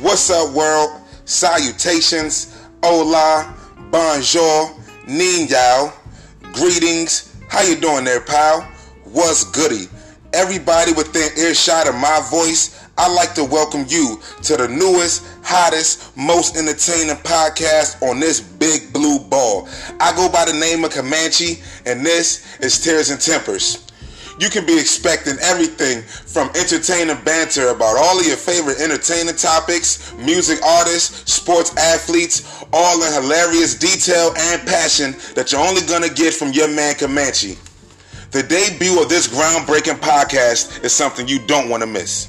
What's up, world? Salutations, hola, bonjour, nin yao, greetings. How you doing there, pal? What's goody? Everybody within earshot of my voice, I'd like to welcome you to the newest, hottest, most entertaining podcast on this big blue ball. I go by the name of Comanche, and this is Tears and Tempers you can be expecting everything from entertaining banter about all of your favorite entertaining topics, music artists, sports athletes, all in hilarious detail and passion that you're only gonna get from your man Comanche. The debut of this groundbreaking podcast is something you don't want to miss.